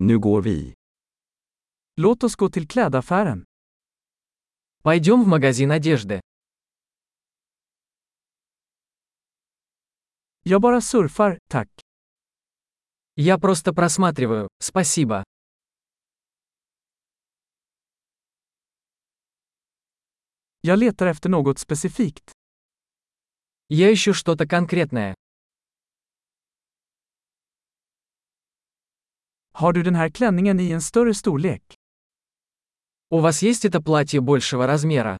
Nu går vi. Låt oss gå till klädaffären. Пойдем в магазин одежды. Jag bara surfar, tack. Я просто просматриваю, спасибо. Jag letar efter något specifikt. Я ищу что-то конкретное. Har du den här klänningen i en större storlek? У вас есть это платье большего размера?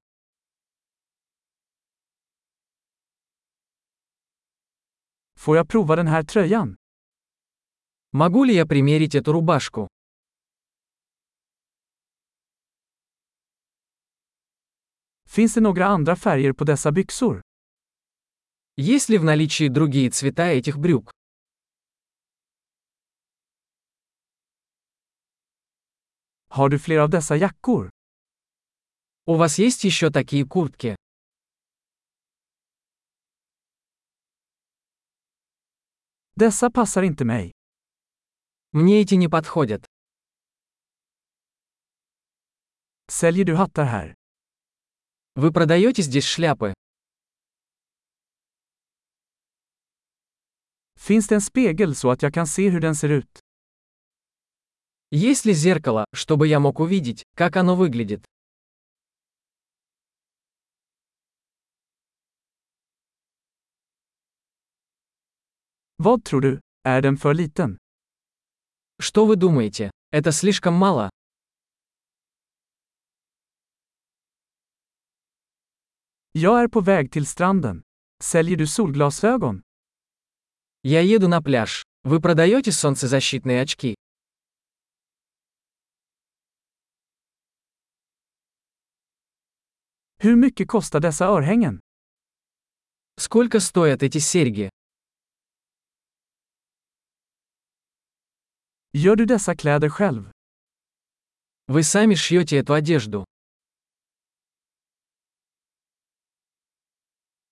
Får jag prova den här tröjan? Могу ли я примерить эту рубашку? Finns det några andra färger på dessa byxor? Есть ли в наличии другие цвета этих брюк? Har du fler av dessa jackor? У вас есть еще такие куртки? Dessa passar inte mig. Мне эти не подходят. Säljer du hattar här? Вы продаете здесь шляпы? Finns det en spegel så att jag kan se hur den ser ut? Есть ли зеркало, чтобы я мог увидеть, как оно выглядит? Vad tror du? Är den för liten? Что вы думаете? Это слишком мало? Jag är på väg till stranden. Säljer du solglasögon? Я еду на пляж. Вы продаете солнцезащитные очки? Hur mycket kostar dessa örhängen? Сколько стоят эти серьги? Gör du dessa kläder själv? Вы сами шьете эту одежду.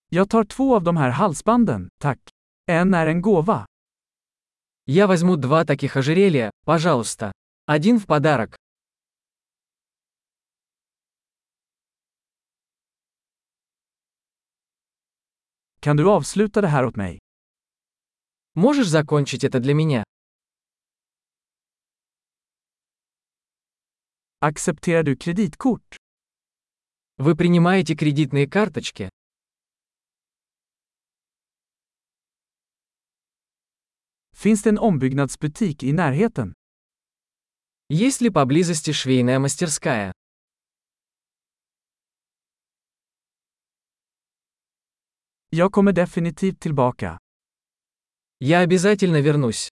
Jag tar två av de här halsbanden, tack. En är en gåva. Я возьму два таких ожерелья, пожалуйста. Один в подарок. Kan du avsluta det här åt mig? Можешь закончить это для меня? Accepterar du kreditkort? Вы принимаете кредитные карточки? Finns det en ombyggnadsbutik i närheten? Есть ли поблизости швейная мастерская? Я обязательно вернусь.